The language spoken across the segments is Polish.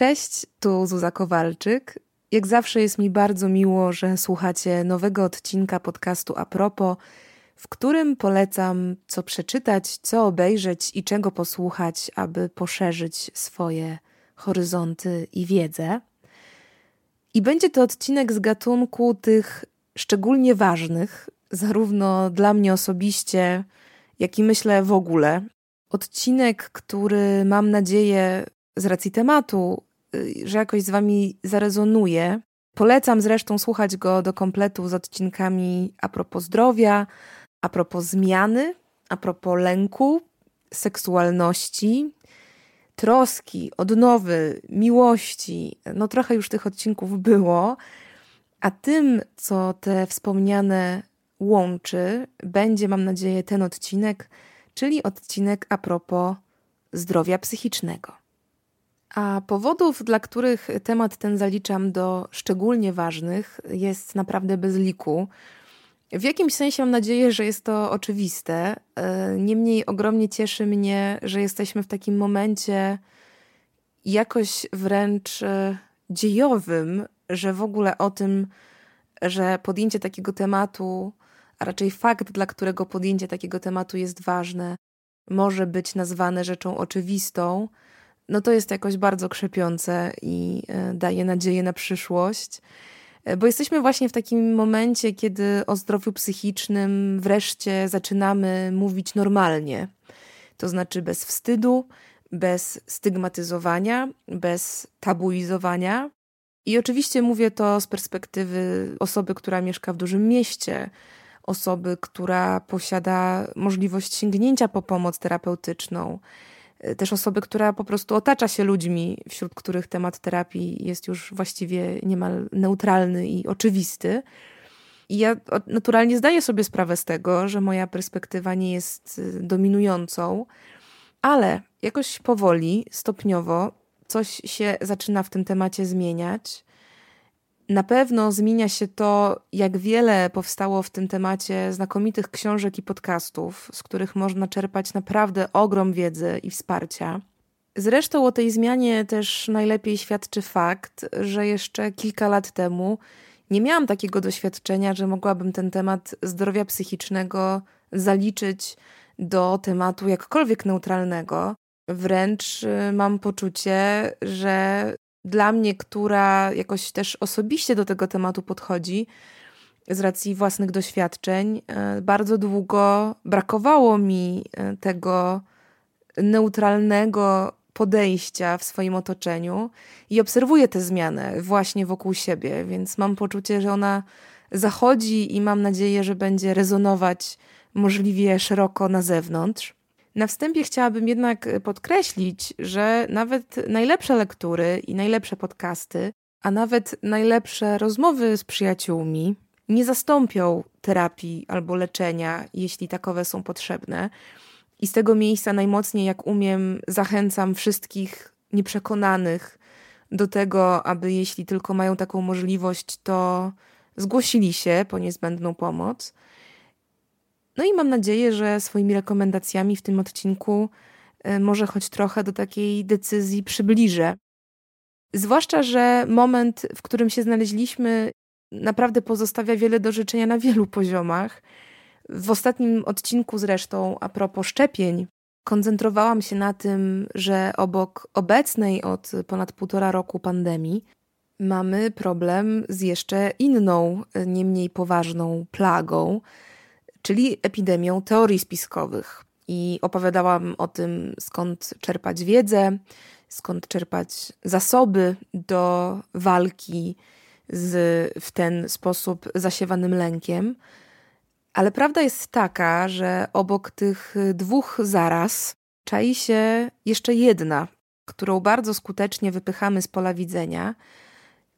Cześć, tu Zuza Kowalczyk. Jak zawsze jest mi bardzo miło, że słuchacie nowego odcinka podcastu Apropo, w którym polecam co przeczytać, co obejrzeć i czego posłuchać, aby poszerzyć swoje horyzonty i wiedzę. I będzie to odcinek z gatunku tych szczególnie ważnych, zarówno dla mnie osobiście, jak i myślę w ogóle. Odcinek, który mam nadzieję z racji tematu, że jakoś z Wami zarezonuje. Polecam zresztą słuchać go do kompletu z odcinkami a propos zdrowia, a propos zmiany, a propos lęku, seksualności, troski, odnowy, miłości. No trochę już tych odcinków było. A tym, co te wspomniane łączy, będzie, mam nadzieję, ten odcinek, czyli odcinek a propos zdrowia psychicznego. A powodów, dla których temat ten zaliczam do szczególnie ważnych, jest naprawdę bez liku. W jakimś sensie mam nadzieję, że jest to oczywiste. E, niemniej ogromnie cieszy mnie, że jesteśmy w takim momencie jakoś wręcz e, dziejowym, że w ogóle o tym, że podjęcie takiego tematu, a raczej fakt, dla którego podjęcie takiego tematu jest ważne, może być nazwane rzeczą oczywistą, no to jest jakoś bardzo krzepiące i e, daje nadzieję na przyszłość. E, bo jesteśmy właśnie w takim momencie, kiedy o zdrowiu psychicznym wreszcie zaczynamy mówić normalnie. To znaczy bez wstydu, bez stygmatyzowania, bez tabuizowania. I oczywiście mówię to z perspektywy osoby, która mieszka w dużym mieście, osoby, która posiada możliwość sięgnięcia po pomoc terapeutyczną, też osoby, która po prostu otacza się ludźmi, wśród których temat terapii jest już właściwie niemal neutralny i oczywisty. I ja naturalnie zdaję sobie sprawę z tego, że moja perspektywa nie jest y, dominującą, ale jakoś powoli, stopniowo coś się zaczyna w tym temacie zmieniać. Na pewno zmienia się to, jak wiele powstało w tym temacie znakomitych książek i podcastów, z których można czerpać naprawdę ogrom wiedzy i wsparcia. Zresztą o tej zmianie też najlepiej świadczy fakt, że jeszcze kilka lat temu nie miałam takiego doświadczenia, że mogłabym ten temat zdrowia psychicznego zaliczyć do tematu jakkolwiek neutralnego. Wręcz y, mam poczucie, że dla mnie, która jakoś też osobiście do tego tematu podchodzi, z racji własnych doświadczeń, e, bardzo długo brakowało mi e, tego neutralnego podejścia w swoim otoczeniu i obserwuję tę zmianę właśnie wokół siebie, więc mam poczucie, że ona zachodzi i mam nadzieję, że będzie rezonować możliwie szeroko na zewnątrz. Na wstępie chciałabym jednak podkreślić, że nawet najlepsze lektury i najlepsze podcasty, a nawet najlepsze rozmowy z przyjaciółmi nie zastąpią terapii albo leczenia, jeśli takowe są potrzebne. I z tego miejsca najmocniej, jak umiem, zachęcam wszystkich nieprzekonanych do tego, aby jeśli tylko mają taką możliwość, to zgłosili się po niezbędną pomoc. No i mam nadzieję, że swoimi rekomendacjami w tym odcinku e, może choć trochę do takiej decyzji przybliżę. Zwłaszcza, że moment, w którym się znaleźliśmy, naprawdę pozostawia wiele do życzenia na wielu poziomach. W ostatnim odcinku zresztą, a propos szczepień, koncentrowałam się na tym, że obok obecnej od ponad półtora roku pandemii, mamy problem z jeszcze inną, nie mniej poważną plagą, czyli epidemią teorii spiskowych. I opowiadałam o tym, skąd czerpać wiedzę, skąd czerpać zasoby do walki z w ten sposób zasiewanym lękiem. Ale prawda jest taka, że obok tych dwóch zaraz czai się jeszcze jedna, którą bardzo skutecznie wypychamy z pola widzenia,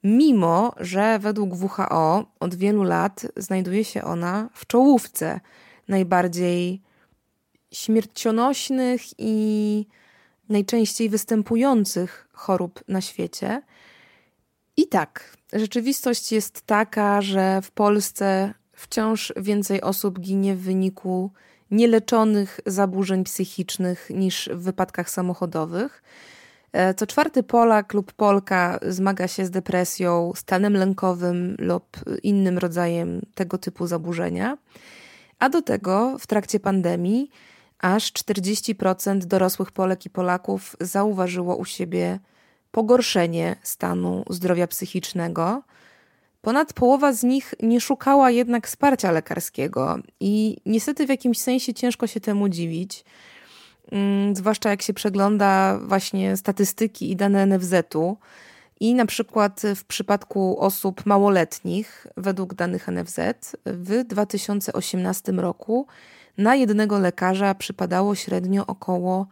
mimo że według WHO od wielu lat znajduje się ona w czołówce najbardziej śmiercionośnych i najczęściej występujących chorób na świecie. I tak, rzeczywistość jest taka, że w Polsce wciąż więcej osób ginie w wyniku nieleczonych zaburzeń psychicznych niż w wypadkach samochodowych. E, co czwarty Polak lub Polka zmaga się z depresją, stanem lękowym lub innym rodzajem tego typu zaburzenia. A do tego w trakcie pandemii aż 40% dorosłych Polek i Polaków zauważyło u siebie pogorszenie stanu zdrowia psychicznego. Ponad połowa z nich nie szukała jednak wsparcia lekarskiego i niestety w jakimś sensie ciężko się temu dziwić, zwłaszcza jak się przegląda właśnie statystyki i dane NFZ-u. I na przykład w przypadku osób małoletnich, według danych NFZ, w 2018 roku na jednego lekarza przypadało średnio około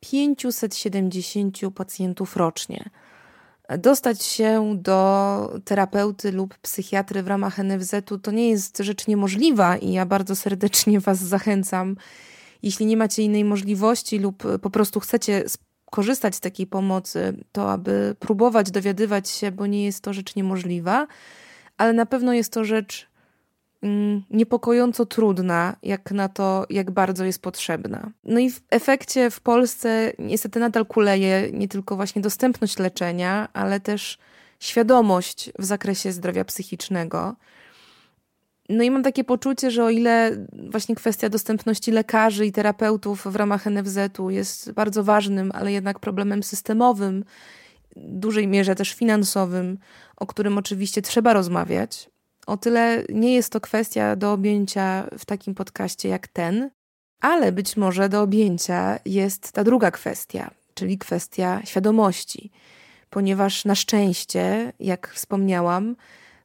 570 pacjentów rocznie. Dostać się do terapeuty lub psychiatry w ramach NFZ-u to nie jest rzecz niemożliwa i ja bardzo serdecznie Was zachęcam. Jeśli nie macie innej możliwości lub po prostu chcecie korzystać z takiej pomocy, to aby próbować dowiadywać się, bo nie jest to rzecz niemożliwa, ale na pewno jest to rzecz Mm, niepokojąco trudna, jak na to, jak bardzo jest potrzebna. No i w efekcie w Polsce niestety nadal kuleje nie tylko właśnie dostępność leczenia, ale też świadomość w zakresie zdrowia psychicznego. No i mam takie poczucie, że o ile właśnie kwestia dostępności lekarzy i terapeutów w ramach NFZ-u jest bardzo ważnym, ale jednak problemem systemowym, w dużej mierze też finansowym, o którym oczywiście trzeba rozmawiać, o tyle nie jest to kwestia do objęcia w takim podcaście jak ten, ale być może do objęcia jest ta druga kwestia, czyli kwestia świadomości, ponieważ na szczęście, jak wspomniałam,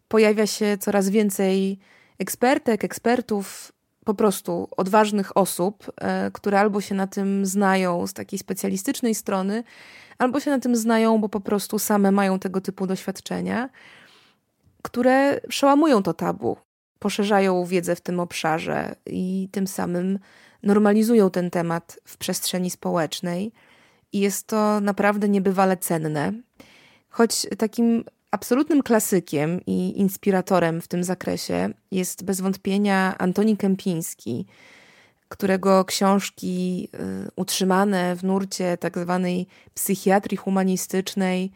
pojawia się coraz więcej ekspertek, ekspertów, po prostu odważnych osób, e, które albo się na tym znają z takiej specjalistycznej strony, albo się na tym znają, bo po prostu same mają tego typu doświadczenia które przełamują to tabu, poszerzają wiedzę w tym obszarze i tym samym normalizują ten temat w przestrzeni społecznej. I jest to naprawdę niebywale cenne. Choć takim absolutnym klasykiem i inspiratorem w tym zakresie jest bez wątpienia Antoni Kępiński, którego książki y, utrzymane w nurcie tak zwanej psychiatrii humanistycznej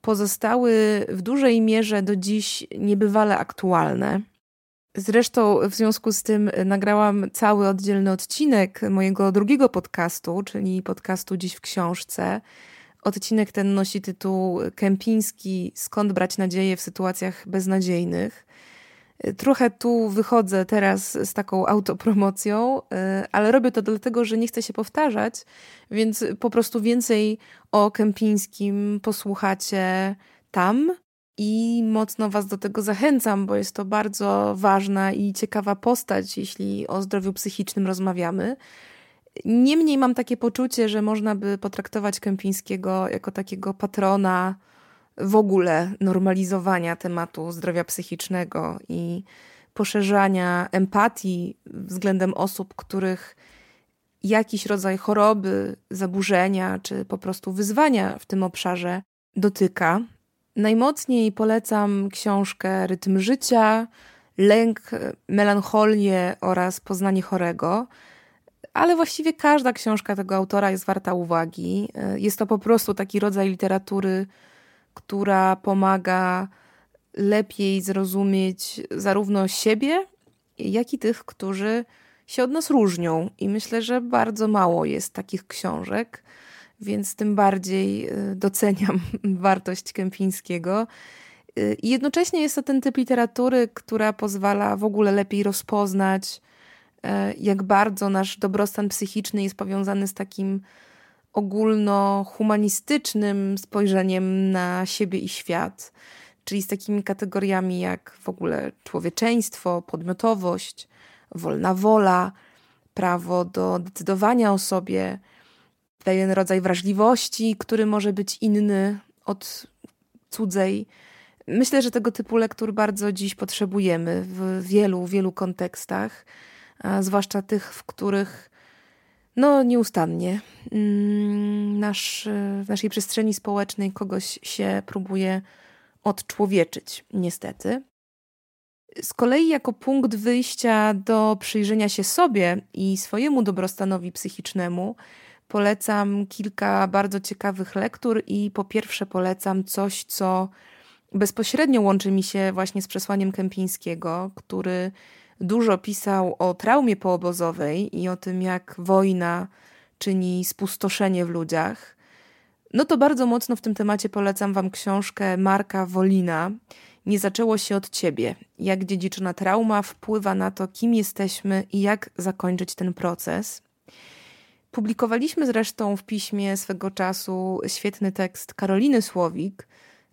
pozostały w dużej mierze do dziś niebywale aktualne. Zresztą w związku z tym nagrałam cały oddzielny odcinek mojego drugiego podcastu, czyli podcastu Dziś w książce. Odcinek ten nosi tytuł Kępiński Skąd brać nadzieję w sytuacjach beznadziejnych. Trochę tu wychodzę teraz z taką autopromocją, e, ale robię to dlatego, że nie chcę się powtarzać, więc po prostu więcej o Kępińskim posłuchacie tam i mocno Was do tego zachęcam, bo jest to bardzo ważna i ciekawa postać, jeśli o zdrowiu psychicznym rozmawiamy. Niemniej mam takie poczucie, że można by potraktować Kępińskiego jako takiego patrona w ogóle normalizowania tematu zdrowia psychicznego i poszerzania empatii względem osób, których jakiś rodzaj choroby, zaburzenia czy po prostu wyzwania w tym obszarze dotyka. Najmocniej polecam książkę Rytm życia, Lęk, melancholię oraz Poznanie chorego. Ale właściwie każda książka tego autora jest warta uwagi. Jest to po prostu taki rodzaj literatury która pomaga lepiej zrozumieć zarówno siebie, jak i tych, którzy się od nas różnią. I myślę, że bardzo mało jest takich książek, więc tym bardziej y, doceniam wartość Kępińskiego. Y, I jednocześnie jest to ten typ literatury, która pozwala w ogóle lepiej rozpoznać, y, jak bardzo nasz dobrostan psychiczny jest powiązany z takim ogólnohumanistycznym spojrzeniem na siebie i świat, czyli z takimi kategoriami jak w ogóle człowieczeństwo, podmiotowość, wolna wola, prawo do decydowania o sobie, pewien rodzaj wrażliwości, który może być inny od cudzej. Myślę, że tego typu lektur bardzo dziś potrzebujemy w wielu, wielu kontekstach, zwłaszcza tych, w których no nieustannie mm, nasz, w naszej przestrzeni społecznej kogoś się próbuje odczłowieczyć, niestety. Z kolei, jako punkt wyjścia do przyjrzenia się sobie i swojemu dobrostanowi psychicznemu, polecam kilka bardzo ciekawych lektur i po pierwsze polecam coś, co bezpośrednio łączy mi się właśnie z przesłaniem Kępińskiego, który dużo pisał o traumie poobozowej i o tym, jak wojna czyni spustoszenie w ludziach. No to bardzo mocno w tym temacie polecam Wam książkę Marka Wolina. Nie zaczęło się od ciebie. Jak dziedziczona trauma wpływa na to, kim jesteśmy i jak zakończyć ten proces. Publikowaliśmy zresztą w piśmie swego czasu świetny tekst Karoliny Słowik,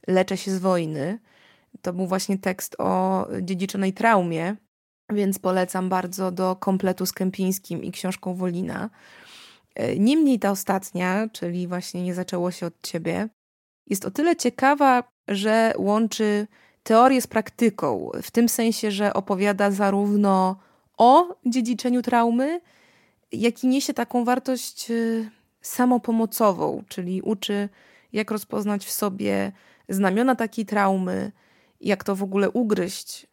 Leczę się z wojny. To był właśnie tekst o dziedziczonej traumie, więc polecam bardzo do kompletu z Kępińskim i książką Wolina. Niemniej ta ostatnia, czyli właśnie Nie zaczęło się od ciebie, jest o tyle ciekawa, że łączy teorię z praktyką, w tym sensie, że opowiada zarówno o dziedziczeniu traumy, jak i niesie taką wartość y, samopomocową, czyli uczy, jak rozpoznać w sobie znamiona takiej traumy, jak to w ogóle ugryźć,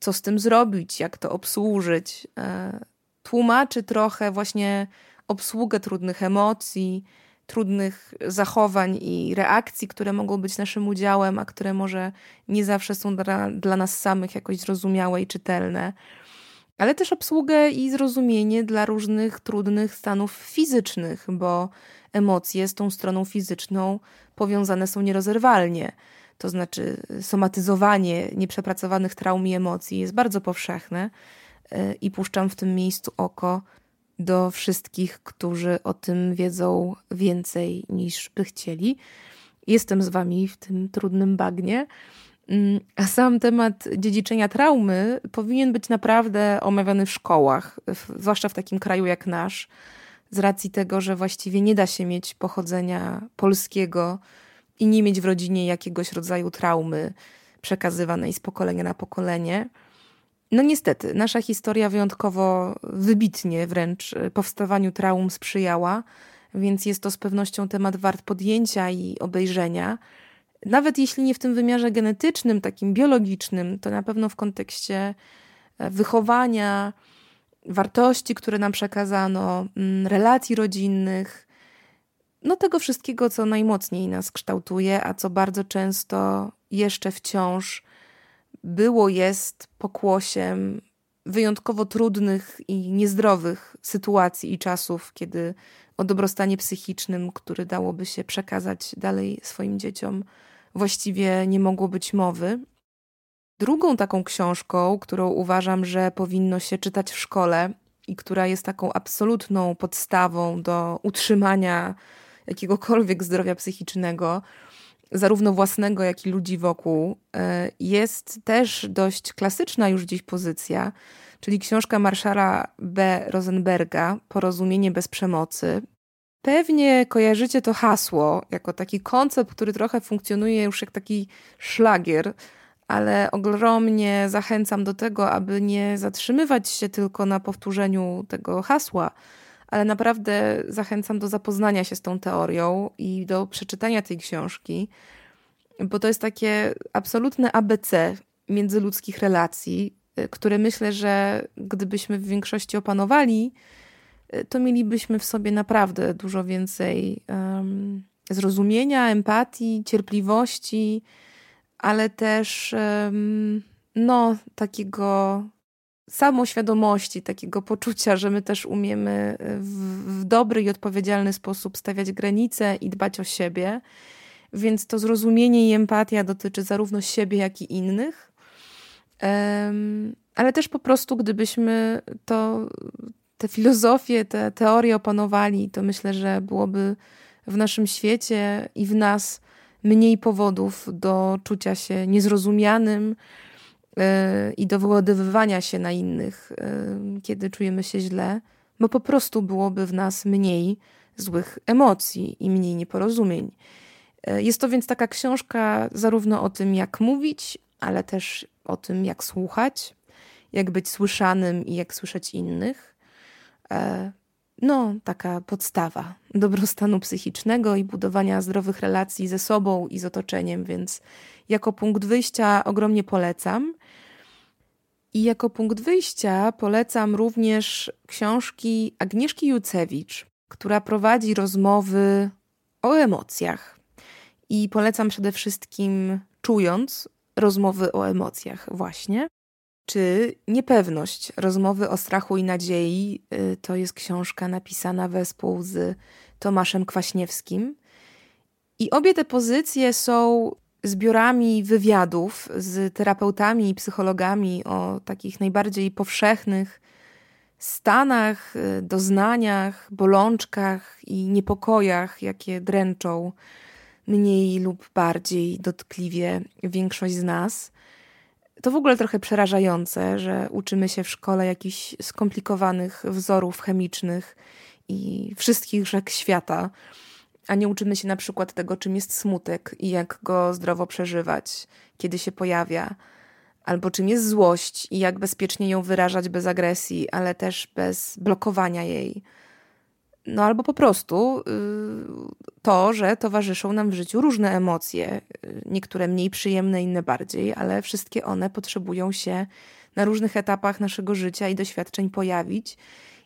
co z tym zrobić, jak to obsłużyć. E, tłumaczy trochę właśnie obsługę trudnych emocji, trudnych zachowań i reakcji, które mogą być naszym udziałem, a które może nie zawsze są dla, dla nas samych jakoś zrozumiałe i czytelne. Ale też obsługę i zrozumienie dla różnych trudnych stanów fizycznych, bo emocje z tą stroną fizyczną powiązane są nierozerwalnie. To znaczy, somatyzowanie nieprzepracowanych traum i emocji jest bardzo powszechne e, i puszczam w tym miejscu oko do wszystkich, którzy o tym wiedzą więcej niż by chcieli. Jestem z Wami w tym trudnym bagnie. Mm, a sam temat dziedziczenia traumy powinien być naprawdę omawiany w szkołach, zwłaszcza w takim kraju jak nasz, z racji tego, że właściwie nie da się mieć pochodzenia polskiego i nie mieć w rodzinie jakiegoś rodzaju traumy przekazywanej z pokolenia na pokolenie. No niestety, nasza historia wyjątkowo wybitnie wręcz powstawaniu traum sprzyjała, więc jest to z pewnością temat wart podjęcia i obejrzenia. Nawet jeśli nie w tym wymiarze genetycznym, takim biologicznym, to na pewno w kontekście e, wychowania, wartości, które nam przekazano, mm, relacji rodzinnych, no tego wszystkiego, co najmocniej nas kształtuje, a co bardzo często jeszcze wciąż było, jest pokłosiem wyjątkowo trudnych i niezdrowych sytuacji i czasów, kiedy o dobrostanie psychicznym, który dałoby się przekazać dalej swoim dzieciom, właściwie nie mogło być mowy. Drugą taką książką, którą uważam, że powinno się czytać w szkole i która jest taką absolutną podstawą do utrzymania jakiegokolwiek zdrowia psychicznego, zarówno własnego, jak i ludzi wokół, e, jest też dość klasyczna już dziś pozycja, czyli książka Marszala B. Rosenberga Porozumienie bez przemocy. Pewnie kojarzycie to hasło jako taki koncept, który trochę funkcjonuje już jak taki szlagier, ale ogromnie zachęcam do tego, aby nie zatrzymywać się tylko na powtórzeniu tego hasła, ale naprawdę zachęcam do zapoznania się z tą teorią i do przeczytania tej książki, bo to jest takie absolutne ABC międzyludzkich relacji, które myślę, że gdybyśmy w większości opanowali, to mielibyśmy w sobie naprawdę dużo więcej um, zrozumienia, empatii, cierpliwości, ale też um, no, takiego samoświadomości, takiego poczucia, że my też umiemy w, w dobry i odpowiedzialny sposób stawiać granice i dbać o siebie. Więc to zrozumienie i empatia dotyczy zarówno siebie, jak i innych. Ale też po prostu, gdybyśmy to, te filozofie, te teorie opanowali, to myślę, że byłoby w naszym świecie i w nas mniej powodów do czucia się niezrozumianym i do wyładowywania się na innych, yy, kiedy czujemy się źle, bo po prostu byłoby w nas mniej złych emocji i mniej nieporozumień. Yy, jest to więc taka książka zarówno o tym, jak mówić, ale też o tym, jak słuchać, jak być słyszanym i jak słyszeć innych no, taka podstawa dobrostanu psychicznego i budowania zdrowych relacji ze sobą i z otoczeniem, więc jako punkt wyjścia ogromnie polecam. I jako punkt wyjścia polecam również książki Agnieszki Jucewicz, która prowadzi rozmowy o emocjach. I polecam przede wszystkim czując rozmowy o emocjach, właśnie. Czy niepewność, rozmowy o strachu i nadziei y, to jest książka napisana wespół z Tomaszem Kwaśniewskim. I obie te pozycje są zbiorami wywiadów z terapeutami i psychologami o takich najbardziej powszechnych stanach, y, doznaniach, bolączkach i niepokojach, jakie dręczą mniej lub bardziej dotkliwie większość z nas. To w ogóle trochę przerażające, że uczymy się w szkole jakichś skomplikowanych wzorów chemicznych i wszystkich rzek świata, a nie uczymy się na przykład tego, czym jest smutek i jak go zdrowo przeżywać, kiedy się pojawia, albo czym jest złość i jak bezpiecznie ją wyrażać bez agresji, ale też bez blokowania jej. No albo po prostu y, to, że towarzyszą nam w życiu różne emocje, y, niektóre mniej przyjemne, inne bardziej, ale wszystkie one potrzebują się na różnych etapach naszego życia i doświadczeń pojawić.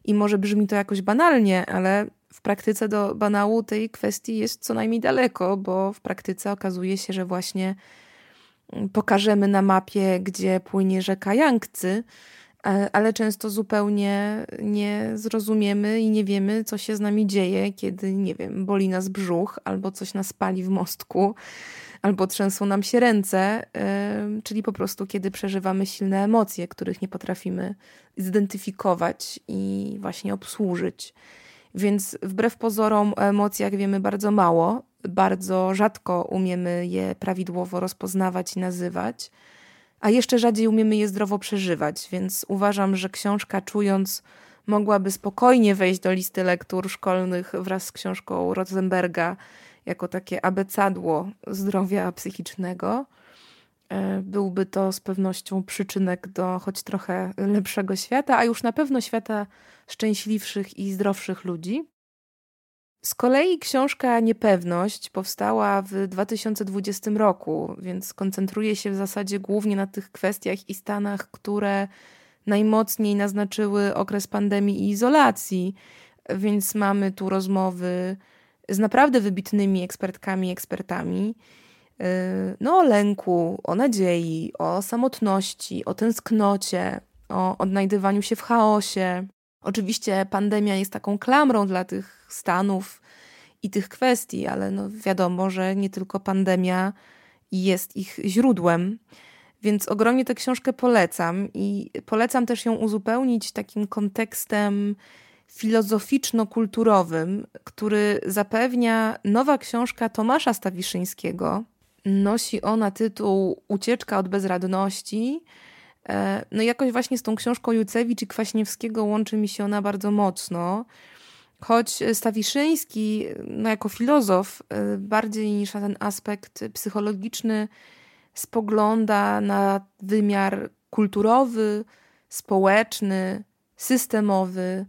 I może brzmi to jakoś banalnie, ale w praktyce do banału tej kwestii jest co najmniej daleko, bo w praktyce okazuje się, że właśnie mm, pokażemy na mapie, gdzie płynie rzeka Yangtze, ale często zupełnie nie zrozumiemy i nie wiemy, co się z nami dzieje, kiedy, nie wiem, boli nas brzuch, albo coś nas pali w mostku, albo trzęsą nam się ręce, czyli po prostu kiedy przeżywamy silne emocje, których nie potrafimy zidentyfikować i właśnie obsłużyć. Więc wbrew pozorom o emocjach wiemy bardzo mało, bardzo rzadko umiemy je prawidłowo rozpoznawać i nazywać a jeszcze rzadziej umiemy je zdrowo przeżywać, więc uważam, że książka Czując mogłaby spokojnie wejść do listy lektur szkolnych wraz z książką Rosenberga jako takie abecadło zdrowia psychicznego. E, byłby to z pewnością przyczynek do choć trochę lepszego świata, a już na pewno świata szczęśliwszych i zdrowszych ludzi. Z kolei książka Niepewność powstała w 2020 roku, więc koncentruje się w zasadzie głównie na tych kwestiach i stanach, które najmocniej naznaczyły okres pandemii i izolacji. Więc mamy tu rozmowy z naprawdę wybitnymi ekspertkami i ekspertami. Yy, no, o lęku, o nadziei, o samotności, o tęsknocie, o odnajdywaniu się w chaosie. Oczywiście pandemia jest taką klamrą dla tych stanów i tych kwestii, ale no wiadomo, że nie tylko pandemia jest ich źródłem. Więc ogromnie tę książkę polecam i polecam też ją uzupełnić takim kontekstem filozoficzno-kulturowym, który zapewnia nowa książka Tomasza Stawiszyńskiego. Nosi ona tytuł Ucieczka od bezradności. E, no jakoś właśnie z tą książką Jucewicz i Kwaśniewskiego łączy mi się ona bardzo mocno. Choć Stawiszyński, no jako filozof, y, bardziej niż na ten aspekt psychologiczny, spogląda na wymiar kulturowy, społeczny, systemowy,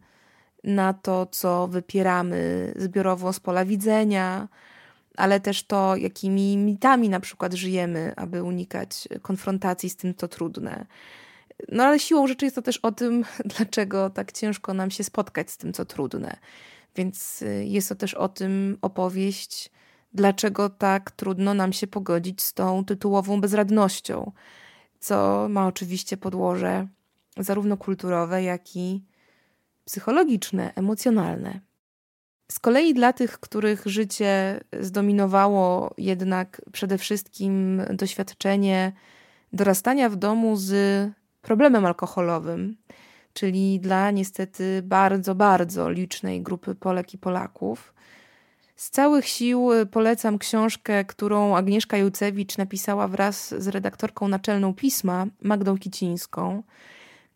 na to, co wypieramy zbiorowo z pola widzenia, ale też to, jakimi mitami na przykład żyjemy, aby unikać konfrontacji z tym, co trudne. No ale siłą rzeczy jest to też o tym, dlaczego tak ciężko nam się spotkać z tym, co trudne. Więc y, jest to też o tym opowieść, dlaczego tak trudno nam się pogodzić z tą tytułową bezradnością, co ma oczywiście podłoże zarówno kulturowe, jak i psychologiczne, emocjonalne. Z kolei dla tych, których życie zdominowało jednak przede wszystkim doświadczenie dorastania w domu z problemem alkoholowym, czyli dla niestety bardzo, bardzo licznej grupy Polek i Polaków. Z całych sił polecam książkę, którą Agnieszka Jucewicz napisała wraz z redaktorką naczelną pisma Magdą Kicińską.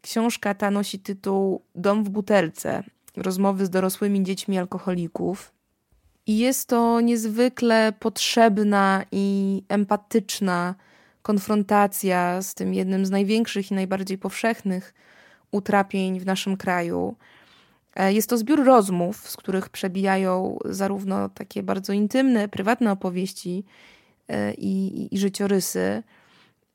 Książka ta nosi tytuł Dom w butelce rozmowy z dorosłymi dziećmi alkoholików. I jest to niezwykle potrzebna i empatyczna konfrontacja z tym jednym z największych i najbardziej powszechnych utrapień w naszym kraju. E, jest to zbiór rozmów, z których przebijają zarówno takie bardzo intymne, prywatne opowieści e, i, i życiorysy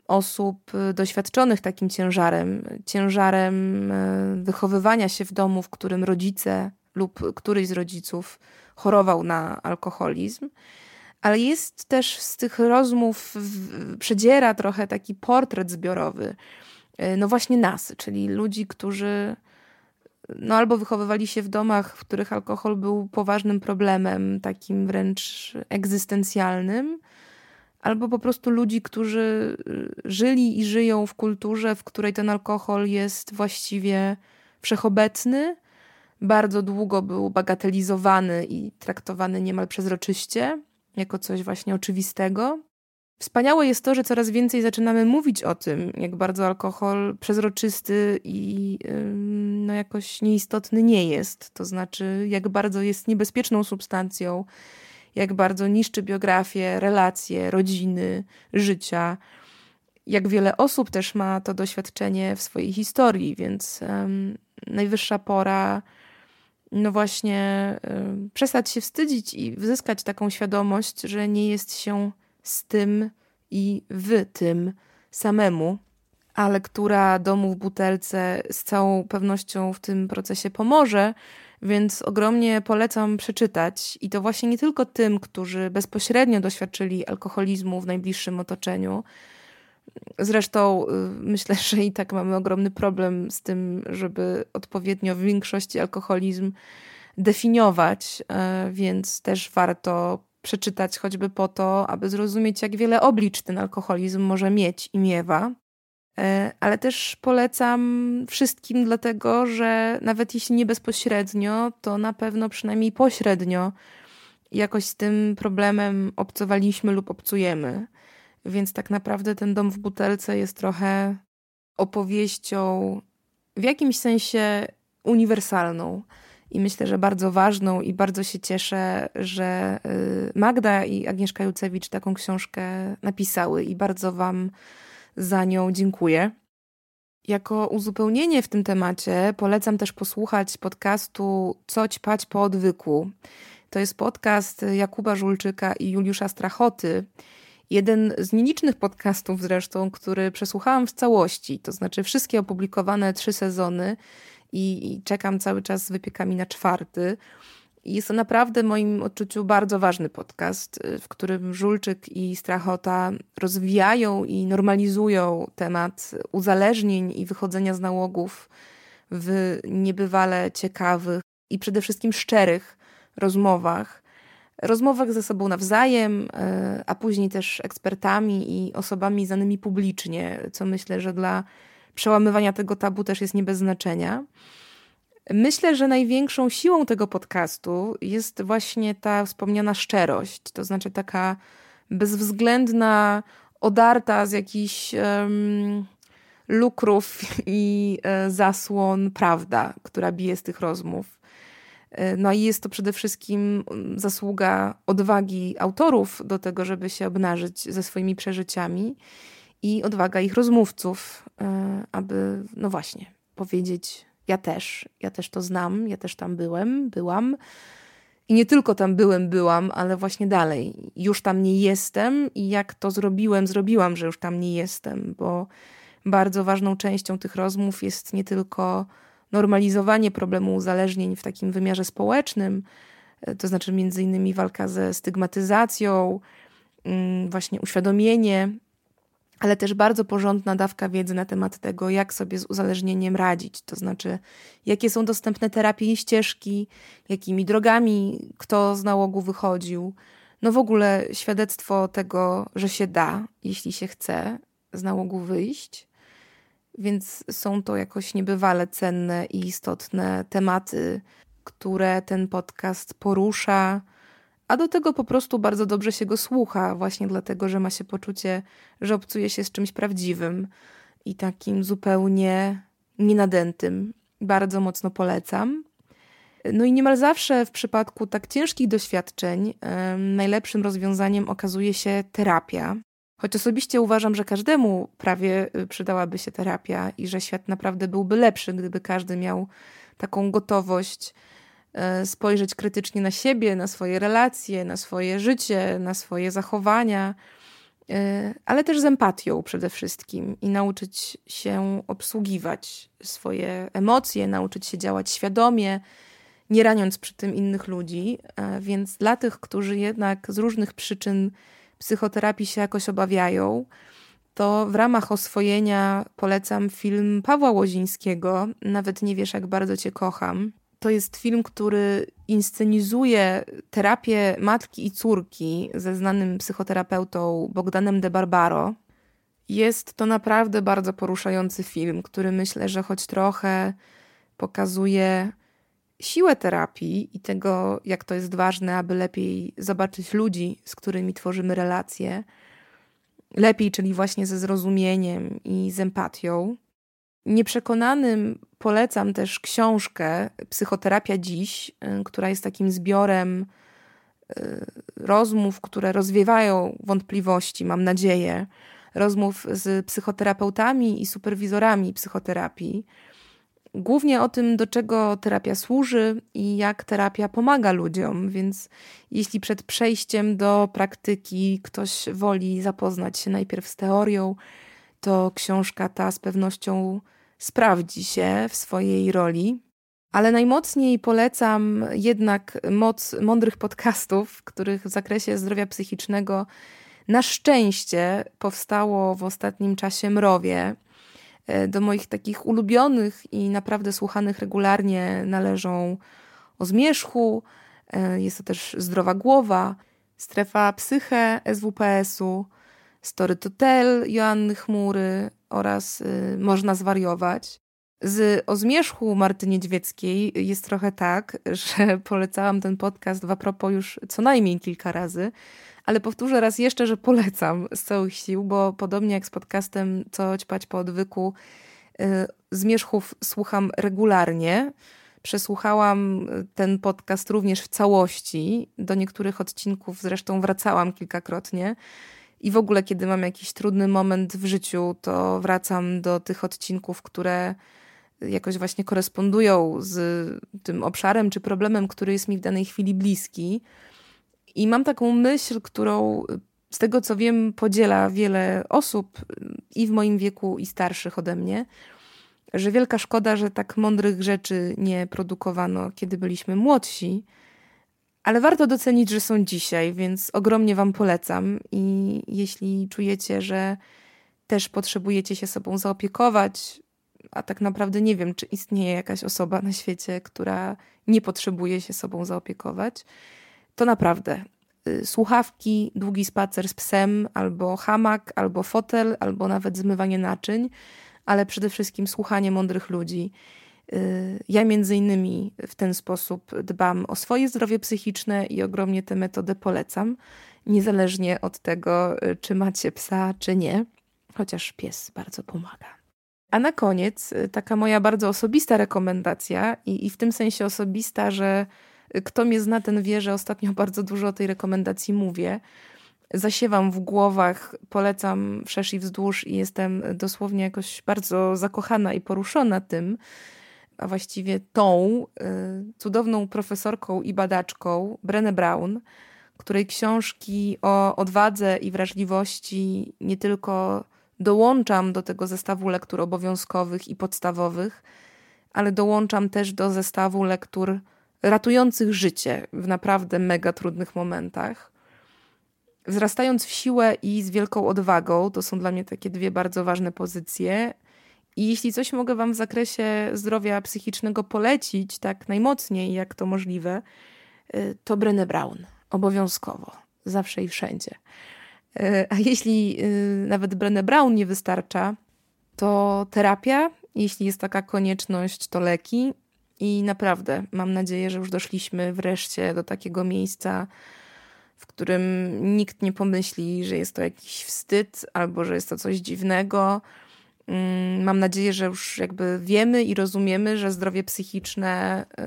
osób doświadczonych takim ciężarem, ciężarem e, wychowywania się w domu, w którym rodzice lub któryś z rodziców chorował na alkoholizm. Ale jest też z tych rozmów, przedziera trochę taki portret zbiorowy. E, no właśnie nas, czyli ludzi, którzy no albo wychowywali się w domach, w których alkohol był poważnym problemem, takim wręcz egzystencjalnym, albo po prostu ludzi, którzy y, żyli i żyją w kulturze, w której ten alkohol jest właściwie wszechobecny, bardzo długo był bagatelizowany i traktowany niemal przezroczyście, jako coś właśnie oczywistego. Wspaniałe jest to, że coraz więcej zaczynamy mówić o tym, jak bardzo alkohol przezroczysty i no, jakoś nieistotny nie jest. To znaczy, jak bardzo jest niebezpieczną substancją, jak bardzo niszczy biografię, relacje, rodziny, życia. Jak wiele osób też ma to doświadczenie w swojej historii, więc najwyższa pora, no właśnie, um, przestać się wstydzić i zyskać taką świadomość, że nie jest się z tym i w tym samemu. A lektura domu w butelce z całą pewnością w tym procesie pomoże, więc ogromnie polecam przeczytać i to właśnie nie tylko tym, którzy bezpośrednio doświadczyli alkoholizmu w najbliższym otoczeniu. Zresztą y, myślę, że i tak mamy ogromny problem z tym, żeby odpowiednio w większości alkoholizm definiować, y, więc też warto przeczytać choćby po to, aby zrozumieć, jak wiele oblicz ten alkoholizm może mieć i miewa. E, ale też polecam wszystkim, dlatego że nawet jeśli nie bezpośrednio, to na pewno przynajmniej pośrednio jakoś z tym problemem obcowaliśmy lub obcujemy. Więc tak naprawdę ten dom w butelce jest trochę opowieścią w jakimś sensie uniwersalną. I myślę, że bardzo ważną i bardzo się cieszę, że y, Magda i Agnieszka Jucewicz taką książkę napisały i bardzo Wam za nią dziękuję. Jako uzupełnienie w tym temacie polecam też posłuchać podcastu Co ćpać po odwyku. To jest podcast Jakuba Żulczyka i Juliusza Strachoty. Jeden z nielicznych podcastów zresztą, który przesłuchałam w całości, to znaczy wszystkie opublikowane trzy sezony i, i czekam cały czas z wypiekami na czwarty. Jest to naprawdę w moim odczuciu bardzo ważny podcast, w którym Żulczyk i Strachota rozwijają i normalizują temat uzależnień i wychodzenia z nałogów w niebywale ciekawych i przede wszystkim szczerych rozmowach. Rozmowach ze sobą nawzajem, y, a później też ekspertami i osobami znanymi publicznie, co myślę, że dla przełamywania tego tabu też jest nie bez znaczenia. Myślę, że największą siłą tego podcastu jest właśnie ta wspomniana szczerość, to znaczy taka bezwzględna, odarta z jakichś um, lukrów i e, zasłon prawda, która bije z tych rozmów. E, no i jest to przede wszystkim mm, zasługa odwagi autorów do tego, żeby się obnażyć ze swoimi przeżyciami i odwaga ich rozmówców, e, aby, no właśnie, powiedzieć: Ja też, ja też to znam, ja też tam byłem, byłam. I nie tylko tam byłem, byłam, ale właśnie dalej. Już tam nie jestem i jak to zrobiłem, zrobiłam, że już tam nie jestem, bo bardzo ważną częścią tych rozmów jest nie tylko normalizowanie problemu uzależnień w takim wymiarze społecznym, e, to znaczy między innymi walka ze stygmatyzacją, mm, właśnie uświadomienie ale też bardzo porządna dawka wiedzy na temat tego, jak sobie z uzależnieniem radzić. To znaczy, jakie są dostępne terapie i ścieżki, jakimi drogami kto z nałogu wychodził. No w ogóle świadectwo tego, że się da, jeśli się chce, z nałogu wyjść. Więc są to jakoś niebywale cenne i istotne tematy, które ten podcast porusza a do tego po prostu bardzo dobrze się go słucha, właśnie dlatego, że ma się poczucie, że obcuje się z czymś prawdziwym i takim zupełnie nienadętym. Bardzo mocno polecam. No i niemal zawsze w przypadku tak ciężkich doświadczeń najlepszym rozwiązaniem okazuje się terapia. Choć osobiście uważam, że każdemu prawie y, przydałaby się terapia i że świat naprawdę byłby lepszy, gdyby każdy miał taką gotowość E, spojrzeć krytycznie na siebie, na swoje relacje, na swoje życie, na swoje zachowania, e, ale też z empatią przede wszystkim i nauczyć się obsługiwać swoje emocje, nauczyć się działać świadomie nie raniąc przy tym innych ludzi. Więc dla tych, którzy jednak z różnych przyczyn psychoterapii się jakoś obawiają, to w ramach oswojenia polecam film Pawła Łozińskiego, Nawet nie wiesz, jak bardzo cię kocham. To jest film, który inscenizuje terapię matki i córki ze znanym psychoterapeutą Bogdanem de Barbaro. Jest to naprawdę bardzo poruszający film, który myślę, że choć trochę pokazuje siłę terapii i tego, jak to jest ważne, aby lepiej zobaczyć ludzi, z którymi tworzymy relacje. Lepiej, czyli właśnie ze zrozumieniem i z empatią. Nieprzekonanym polecam też książkę Psychoterapia Dziś, y, która jest takim zbiorem y, rozmów, które rozwiewają wątpliwości, mam nadzieję, rozmów z psychoterapeutami i superwizorami psychoterapii. Głównie o tym, do czego terapia służy i jak terapia pomaga ludziom, więc jeśli przed przejściem do praktyki ktoś woli zapoznać się najpierw z teorią, to książka ta z pewnością sprawdzi się w swojej roli. Ale najmocniej polecam jednak moc mądrych podcastów, których w zakresie zdrowia psychicznego na szczęście powstało w ostatnim czasie mrowie. E, do moich takich ulubionych i naprawdę słuchanych regularnie należą o zmierzchu, e, jest to też zdrowa głowa, strefa psyche SWPS-u, Story Totel Joanny Chmury oraz y, Można zwariować. Z o zmierzchu Marty Niedźwieckiej jest trochę tak, że polecałam ten podcast w apropos już co najmniej kilka razy, ale powtórzę raz jeszcze, że polecam z całych sił, bo podobnie jak z podcastem Co ćpać po odwyku, y, zmierzchów słucham regularnie. Przesłuchałam ten podcast również w całości. Do niektórych odcinków zresztą wracałam kilkakrotnie. I w ogóle, kiedy mam jakiś trudny moment w życiu, to wracam do tych odcinków, które jakoś właśnie korespondują z tym obszarem czy problemem, który jest mi w danej chwili bliski. I mam taką myśl, którą z tego co wiem, podziela wiele osób i w moim wieku, i starszych ode mnie, że wielka szkoda, że tak mądrych rzeczy nie produkowano, kiedy byliśmy młodsi ale warto docenić, że są dzisiaj, więc ogromnie Wam polecam. I jeśli czujecie, że też potrzebujecie się sobą zaopiekować, a tak naprawdę nie wiem, czy istnieje jakaś osoba na świecie, która nie potrzebuje się sobą zaopiekować, to naprawdę. Y, słuchawki, długi spacer z psem, albo hamak, albo fotel, albo nawet zmywanie naczyń, ale przede wszystkim słuchanie mądrych ludzi. Y, ja między innymi w ten sposób dbam o swoje zdrowie psychiczne i ogromnie tę metodę polecam, niezależnie od tego, y, czy macie psa, czy nie, chociaż pies bardzo pomaga. A na koniec y, taka moja bardzo osobista rekomendacja i, i w tym sensie osobista, że kto mnie zna, ten wie, że ostatnio bardzo dużo o tej rekomendacji mówię. Zasiewam w głowach, polecam wszerz i wzdłuż i jestem dosłownie jakoś bardzo zakochana i poruszona tym, a właściwie tą y, cudowną profesorką i badaczką Brené Brown, której książki o odwadze i wrażliwości nie tylko dołączam do tego zestawu lektur obowiązkowych i podstawowych, ale dołączam też do zestawu lektur ratujących życie w naprawdę mega trudnych momentach. Wzrastając w siłę i z wielką odwagą, to są dla mnie takie dwie bardzo ważne pozycje. I jeśli coś mogę Wam w zakresie zdrowia psychicznego polecić, tak najmocniej jak to możliwe, y, to Brené Brown. Obowiązkowo. Zawsze i wszędzie. Y, a jeśli y, nawet Brené Brown nie wystarcza, to terapia. Jeśli jest taka konieczność, to leki. I naprawdę mam nadzieję, że już doszliśmy wreszcie do takiego miejsca, w którym nikt nie pomyśli, że jest to jakiś wstyd albo że jest to coś dziwnego Mm, mam nadzieję, że już jakby wiemy i rozumiemy, że zdrowie psychiczne y,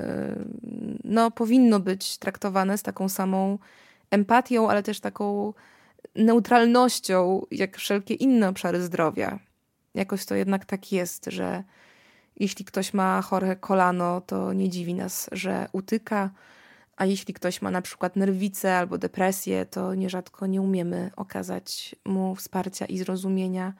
no, powinno być traktowane z taką samą empatią, ale też taką neutralnością, jak wszelkie inne obszary zdrowia. Jakoś to jednak tak jest, że jeśli ktoś ma chore kolano, to nie dziwi nas, że utyka, a jeśli ktoś ma na przykład nerwicę albo depresję, to nierzadko nie umiemy okazać mu wsparcia i zrozumienia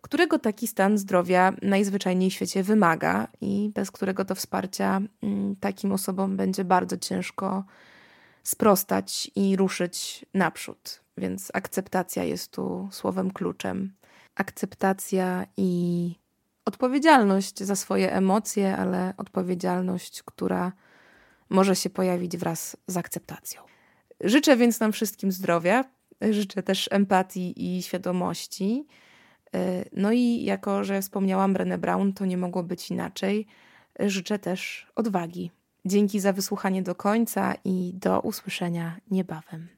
którego taki stan zdrowia najzwyczajniej w świecie wymaga i bez którego to wsparcia mm, takim osobom będzie bardzo ciężko sprostać i ruszyć naprzód. Więc akceptacja jest tu słowem kluczem. Akceptacja i odpowiedzialność za swoje emocje, ale odpowiedzialność, która może się pojawić wraz z akceptacją. Życzę więc nam wszystkim zdrowia, życzę też empatii i świadomości. No i jako, że wspomniałam Brené Brown, to nie mogło być inaczej. Życzę też odwagi. Dzięki za wysłuchanie do końca i do usłyszenia niebawem.